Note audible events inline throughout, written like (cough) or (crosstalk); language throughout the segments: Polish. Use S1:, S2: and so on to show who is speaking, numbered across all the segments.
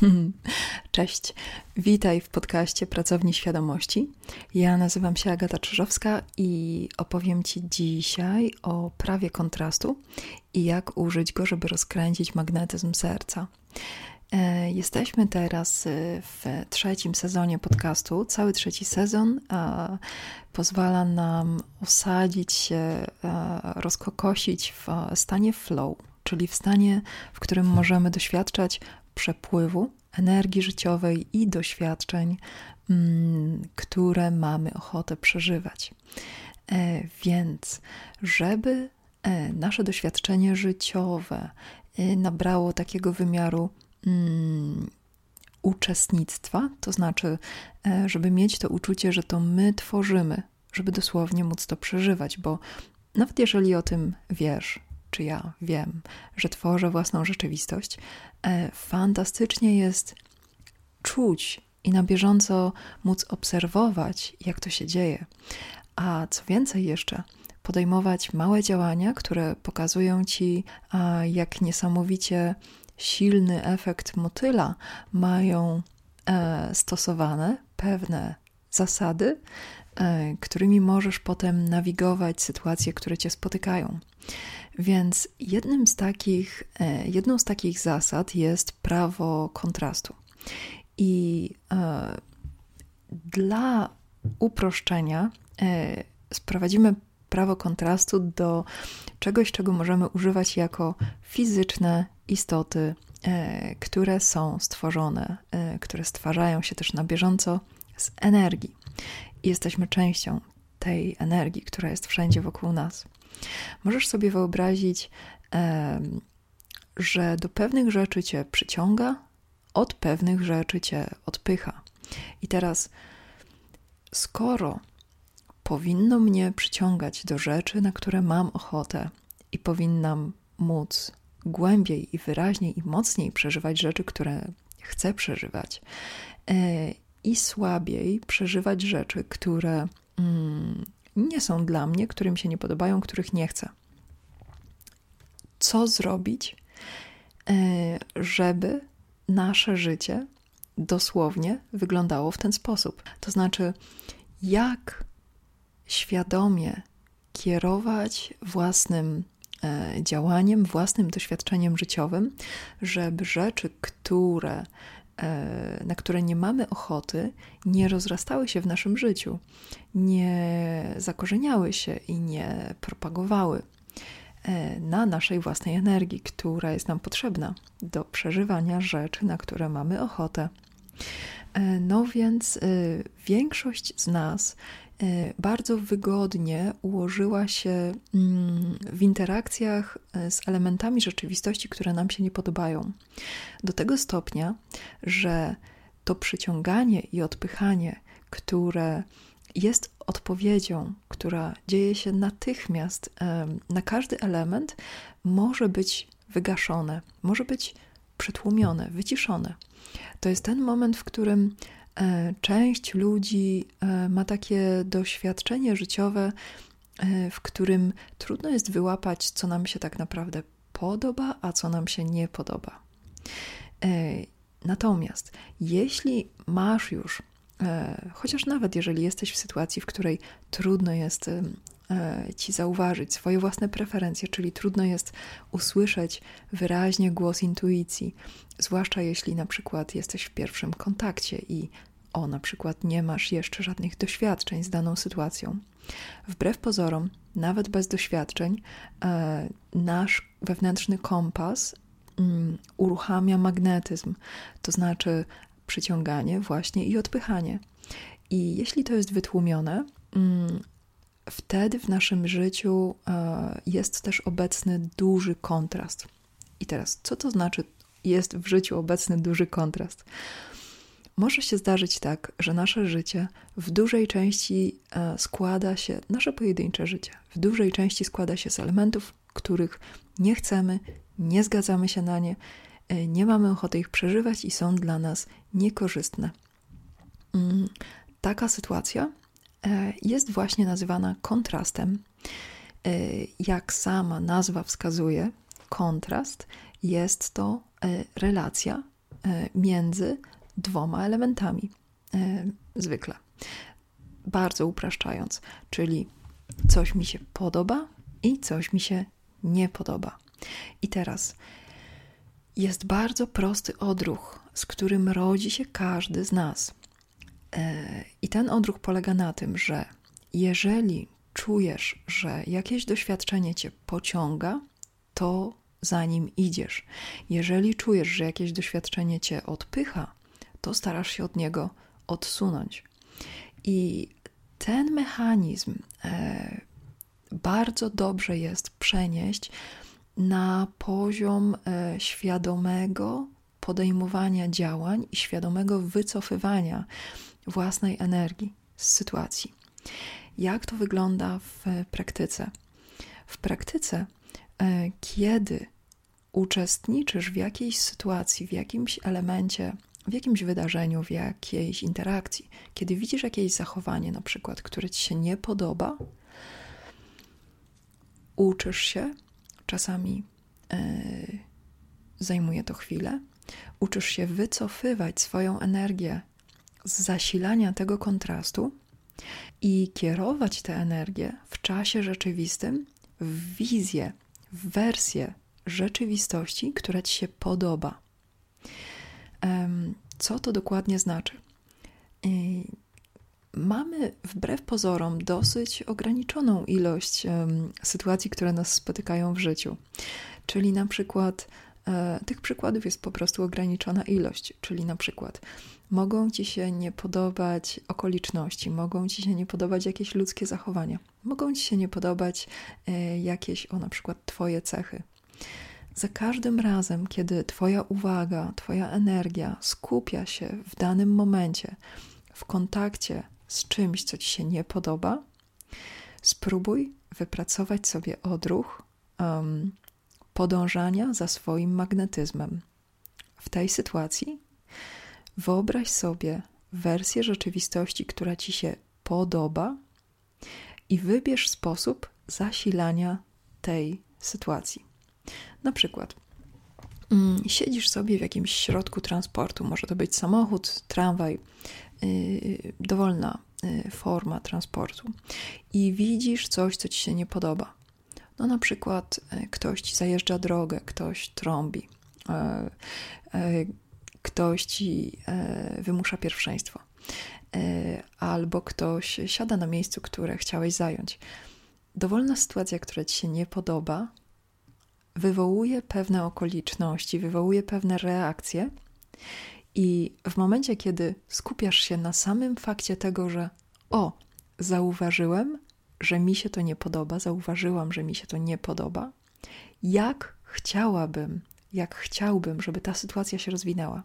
S1: (laughs) Cześć, witaj w podcaście Pracowni Świadomości. Ja nazywam się Agata Czyżowska i opowiem Ci dzisiaj o prawie kontrastu i jak użyć go, żeby rozkręcić magnetyzm serca. E, jesteśmy teraz e, w trzecim sezonie podcastu. Cały trzeci sezon pozwala nam osadzić się, rozkokosić w stanie flow, czyli w stanie, w którym możemy doświadczać przepływu energii życiowej i doświadczeń, mm, które mamy ochotę przeżywać. E, więc, żeby e, nasze doświadczenie życiowe e, nabrało takiego wymiaru mm, uczestnictwa, to znaczy, żeby mieć to uczucie, że to my tworzymy, żeby dosłownie móc to przeżywać, bo nawet jeżeli o tym wiesz, czy ja wiem, że tworzę własną rzeczywistość, e, fantastycznie jest czuć i na bieżąco móc obserwować, jak to się dzieje. A co więcej jeszcze, podejmować małe działania, które pokazują ci, jak niesamowicie silny efekt motyla mają e, stosowane pewne zasady, którymi możesz potem nawigować sytuacje, które cię spotykają. Więc jednym z takich, e, jedną z takich zasad jest prawo kontrastu. I e, dla uproszczenia e, sprowadzimy prawo kontrastu do czegoś, czego możemy używać jako fizyczne istoty, które są stworzone, które stwarzają się też na bieżąco z energii. Jesteśmy częścią tej energii, która jest wszędzie wokół nas. Możesz sobie wyobrazić, że do pewnych rzeczy cię przyciąga, od pewnych rzeczy cię odpycha. I teraz, skoro powinno mnie przyciągać do rzeczy, na które mam ochotę, i powinnam móc głębiej i wyraźniej i mocniej przeżywać rzeczy, które chcę przeżywać, e, i słabiej przeżywać rzeczy, które mm, nie są dla mnie, którym się nie podobają, których nie chcę. Co zrobić, e, żeby nasze życie dosłownie wyglądało w ten sposób? To znaczy, jak świadomie kierować własnym e, działaniem, własnym doświadczeniem życiowym, żeby rzeczy, które na które nie mamy ochoty, nie rozrastały się w naszym życiu, nie zakorzeniały się i nie propagowały e, na naszej własnej energii, która jest nam potrzebna do przeżywania rzeczy, na które mamy ochotę. E, no więc większość z nas E, bardzo wygodnie ułożyła się mm, w interakcjach e, z elementami rzeczywistości, które nam się nie podobają. Do tego stopnia, że to przyciąganie i odpychanie, które jest odpowiedzią, która dzieje się natychmiast na każdy element, może być wygaszone, może być przytłumione, wyciszone. To jest ten moment, w którym część ludzi e, ma takie doświadczenie życiowe, e, w którym trudno jest wyłapać, co nam się tak naprawdę podoba, a co nam się nie podoba. Natomiast jeśli masz już, chociaż nawet jeżeli jesteś w sytuacji, w której trudno jest ci zauważyć swoje własne preferencje, czyli trudno jest usłyszeć wyraźnie głos intuicji, zwłaszcza jeśli na przykład jesteś w pierwszym kontakcie i o na przykład nie masz jeszcze żadnych doświadczeń z daną sytuacją. Wbrew pozorom, nawet bez doświadczeń, e, nasz wewnętrzny kompas mm, uruchamia magnetyzm, to znaczy przyciąganie właśnie i odpychanie. I jeśli to jest wytłumione, mm, wtedy w naszym życiu e, jest też obecny duży kontrast. I teraz, co to znaczy jest w życiu obecny duży kontrast? Może się zdarzyć tak, że nasze życie w dużej części e, składa się, nasze pojedyncze życie w dużej części składa się z elementów, których nie chcemy, nie zgadzamy się na nie, e, nie mamy ochoty ich przeżywać i są dla nas niekorzystne. Mm, taka sytuacja jest właśnie nazywana kontrastem. Jak sama nazwa wskazuje, kontrast jest to relacja między dwoma elementami, zwykle. Bardzo upraszczając, czyli coś mi się podoba i coś mi się nie podoba. I teraz jest bardzo prosty odruch, z którym rodzi się każdy z nas. E, I ten odruch polega na tym, że jeżeli czujesz, że jakieś doświadczenie cię pociąga, to za nim idziesz. Jeżeli czujesz, że jakieś doświadczenie cię odpycha, to starasz się od niego odsunąć. I ten mechanizm e, bardzo dobrze jest przenieść na poziom e, świadomego podejmowania działań i świadomego wycofywania własnej energii z sytuacji. Jak to wygląda w praktyce? W praktyce, e, kiedy uczestniczysz w jakiejś sytuacji, w jakimś elemencie, w jakimś wydarzeniu, w jakiejś interakcji, kiedy widzisz jakieś zachowanie, na przykład, które ci się nie podoba, uczysz się, czasami yy, zajmuje to chwilę, uczysz się wycofywać swoją energię z zasilania tego kontrastu i kierować tę energię w czasie rzeczywistym w wizję, w wersję rzeczywistości, która ci się podoba. Co to dokładnie znaczy? Mamy wbrew pozorom dosyć ograniczoną ilość sytuacji, które nas spotykają w życiu. Czyli na przykład tych przykładów jest po prostu ograniczona ilość, czyli na przykład mogą ci się nie podobać okoliczności, mogą ci się nie podobać jakieś ludzkie zachowania, mogą ci się nie podobać e, jakieś, o na przykład, twoje cechy. Za każdym razem, kiedy Twoja uwaga, Twoja energia skupia się w danym momencie w kontakcie z czymś, co Ci się nie podoba, spróbuj wypracować sobie odruch um, podążania za swoim magnetyzmem. W tej sytuacji wyobraź sobie wersję rzeczywistości, która Ci się podoba i wybierz sposób zasilania tej sytuacji. Na przykład mm, siedzisz sobie w jakimś środku transportu, może to być samochód, tramwaj, yy, dowolna yy, forma transportu i widzisz coś, co ci się nie podoba. No na przykład yy, ktoś zajeżdża drogę, ktoś trąbi, ktoś ci wymusza pierwszeństwo, albo ktoś siada na miejscu, które chciałeś zająć. Dowolna sytuacja, która ci się nie podoba, wywołuje pewne okoliczności, wywołuje pewne reakcje, i w momencie, kiedy skupiasz się na samym fakcie tego, że o, zauważyłem, że mi się to nie podoba, zauważyłam, że mi się to nie podoba, jak chciałabym, jak chciałbym, żeby ta sytuacja się rozwinęła.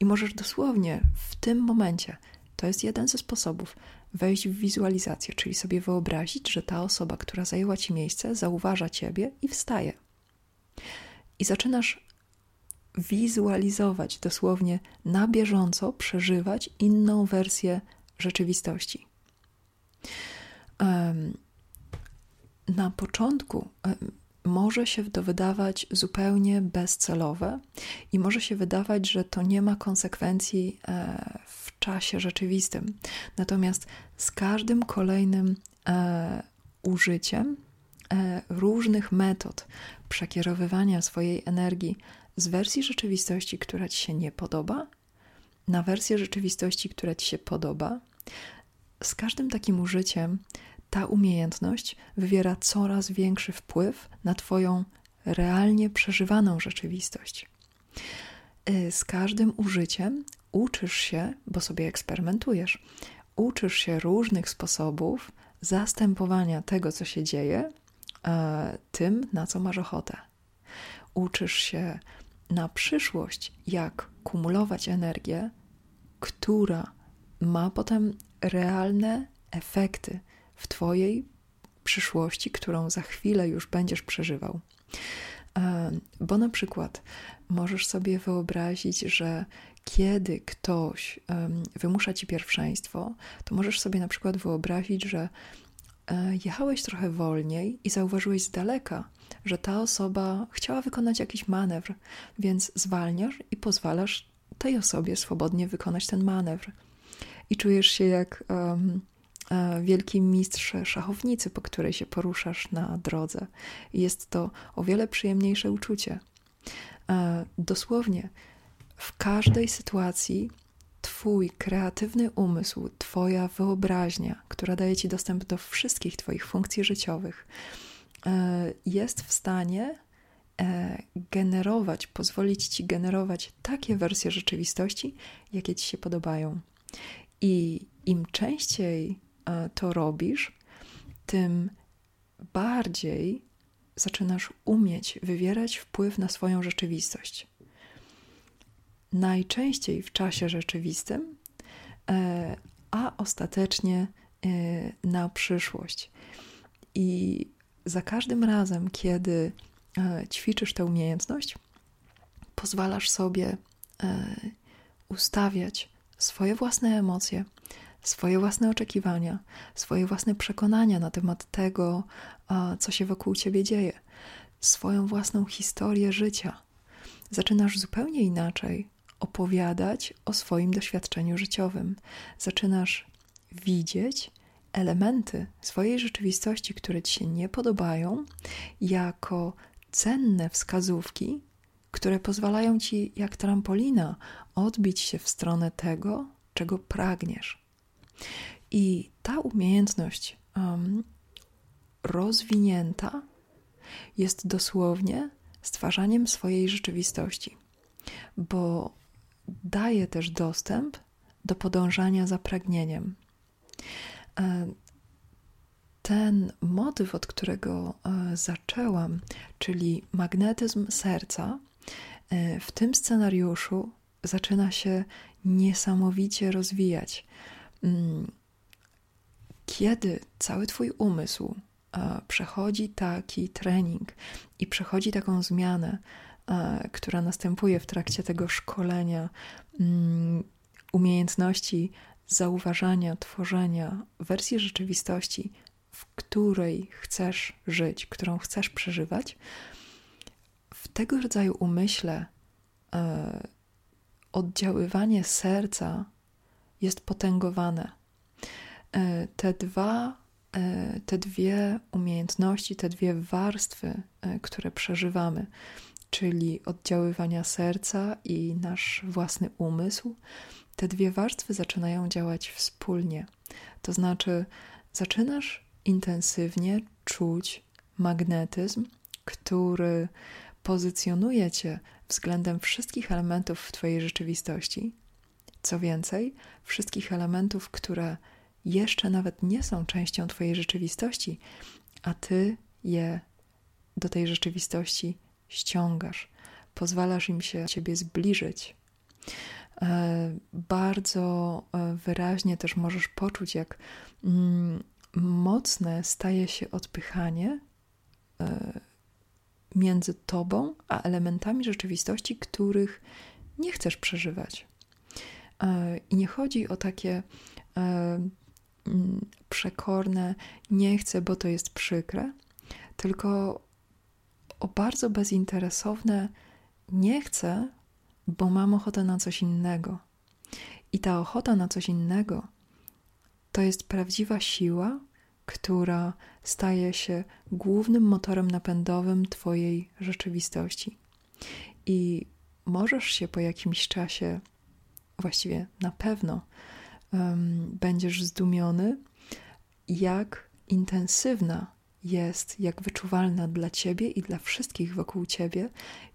S1: I możesz dosłownie w tym momencie, to jest jeden ze sposobów, wejść w wizualizację, czyli sobie wyobrazić, że ta osoba, która zajęła ci miejsce, zauważa ciebie i wstaje i zaczynasz wizualizować, dosłownie na bieżąco przeżywać inną wersję rzeczywistości. Na początku może się to wydawać zupełnie bezcelowe i może się wydawać, że to nie ma konsekwencji e, w czasie rzeczywistym. Natomiast z każdym kolejnym e, użyciem e, różnych metod przekierowywania swojej energii z wersji rzeczywistości, która ci się nie podoba, na wersję rzeczywistości, która ci się podoba. Z każdym takim użyciem ta umiejętność wywiera coraz większy wpływ na Twoją realnie przeżywaną rzeczywistość. Y, z każdym użyciem uczysz się, bo sobie eksperymentujesz, uczysz się różnych sposobów zastępowania tego, co się dzieje, e, tym, na co masz ochotę. Uczysz się na przyszłość, jak kumulować energię, która ma potem realne efekty w Twojej przyszłości, którą za chwilę już będziesz przeżywał. Bo na przykład możesz sobie wyobrazić, że kiedy ktoś wymusza ci pierwszeństwo, to możesz sobie na przykład wyobrazić, że e, jechałeś trochę wolniej i zauważyłeś z daleka, że ta osoba chciała wykonać jakiś manewr, więc zwalniasz i pozwalasz tej osobie swobodnie wykonać ten manewr. I czujesz się jak um, wielki mistrz szachownicy, po której się poruszasz na drodze. Jest to o wiele przyjemniejsze uczucie. E, dosłownie w każdej sytuacji Twój kreatywny umysł, Twoja wyobraźnia, która daje Ci dostęp do wszystkich Twoich funkcji życiowych, e, jest w stanie e, generować, pozwolić Ci generować takie wersje rzeczywistości, jakie Ci się podobają. I im częściej e, to robisz, tym bardziej zaczynasz umieć wywierać wpływ na swoją rzeczywistość najczęściej w czasie rzeczywistym, e, a ostatecznie e, na przyszłość. I za każdym razem, kiedy e, ćwiczysz tę umiejętność, pozwalasz sobie ustawiać swoje własne emocje, swoje własne oczekiwania, swoje własne przekonania na temat tego, co się wokół ciebie dzieje, swoją własną historię życia. Zaczynasz zupełnie inaczej opowiadać o swoim doświadczeniu życiowym. Zaczynasz widzieć elementy swojej rzeczywistości, które ci się nie podobają, jako cenne wskazówki, które pozwalają ci, jak trampolina, odbić się w stronę tego, czego pragniesz. I ta umiejętność um, rozwinięta jest dosłownie stwarzaniem swojej rzeczywistości, bo daje też dostęp do podążania za pragnieniem. E, ten motyw, od którego e, zaczęłam, czyli magnetyzm serca, e, w tym scenariuszu zaczyna się niesamowicie rozwijać. Mm, kiedy cały Twój umysł przechodzi taki trening i przechodzi taką zmianę, która następuje w trakcie tego szkolenia, mm, umiejętności zauważania, tworzenia wersji rzeczywistości, w której chcesz żyć, którą chcesz przeżywać, w tego rodzaju umyśle e, oddziaływanie serca jest potęgowane. E, te dwa, e, te dwie umiejętności, te dwie warstwy, które przeżywamy, czyli oddziaływania serca i nasz własny umysł, te dwie warstwy zaczynają działać wspólnie. To znaczy, zaczynasz intensywnie czuć magnetyzm, który pozycjonuje cię względem wszystkich elementów w Twojej rzeczywistości. Co więcej, wszystkich elementów, które jeszcze nawet nie są częścią Twojej rzeczywistości, a Ty je do tej rzeczywistości ściągasz, pozwalasz im się ciebie zbliżyć. E, bardzo e, wyraźnie też możesz poczuć, jak mm, mocne staje się odpychanie e, między tobą a elementami rzeczywistości, których nie chcesz przeżywać. I nie chodzi o takie mm, przekorne, nie chcę, bo to jest przykre, tylko o bardzo bezinteresowne nie chcę, bo mam ochotę na coś innego. I ta ochota na coś innego to jest prawdziwa siła, która staje się głównym motorem napędowym Twojej rzeczywistości. I możesz się po jakimś czasie, właściwie na pewno, um, będziesz zdumiony, jak intensywna jest, jak wyczuwalna dla ciebie i dla wszystkich wokół ciebie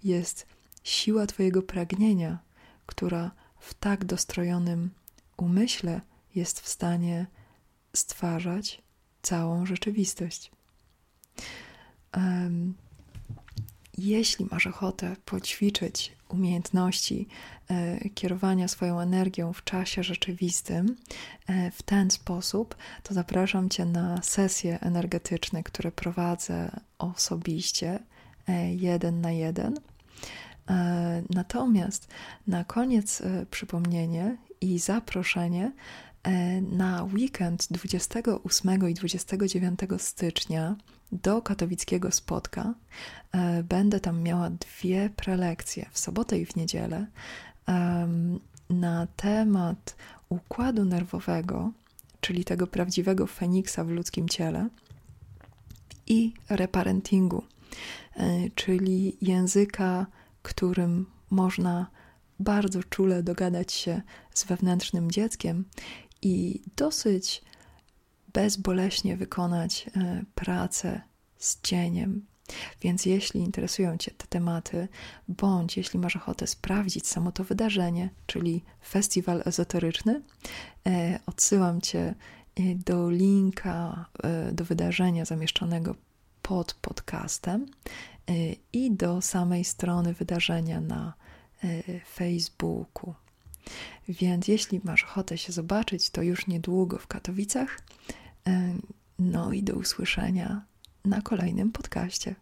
S1: jest siła Twojego pragnienia, która w tak dostrojonym umyśle jest w stanie stwarzać całą rzeczywistość. Jeśli masz ochotę poćwiczyć umiejętności e, kierowania swoją energią w czasie rzeczywistym e, w ten sposób, to zapraszam Cię na sesje energetyczne, które prowadzę osobiście, e, jeden na jeden. Natomiast na koniec przypomnienie i zaproszenie na weekend 28 i 29 stycznia do katowickiego spotka. E, będę tam miała dwie prelekcje w sobotę i w niedzielę. na temat układu nerwowego, czyli tego prawdziwego feniksa w ludzkim ciele, i reparentingu, e, czyli języka, którym można bardzo czule dogadać się z wewnętrznym dzieckiem i dosyć bezboleśnie wykonać e, pracę z cieniem. Więc jeśli interesują Cię te tematy, bądź jeśli masz ochotę sprawdzić samo to wydarzenie, czyli festiwal ezoteryczny, e, odsyłam Cię e, do linka do wydarzenia zamieszczonego pod podcastem i do samej strony wydarzenia na Facebooku. Więc jeśli masz ochotę się zobaczyć, to już niedługo w Katowicach. No i do usłyszenia na kolejnym podcaście.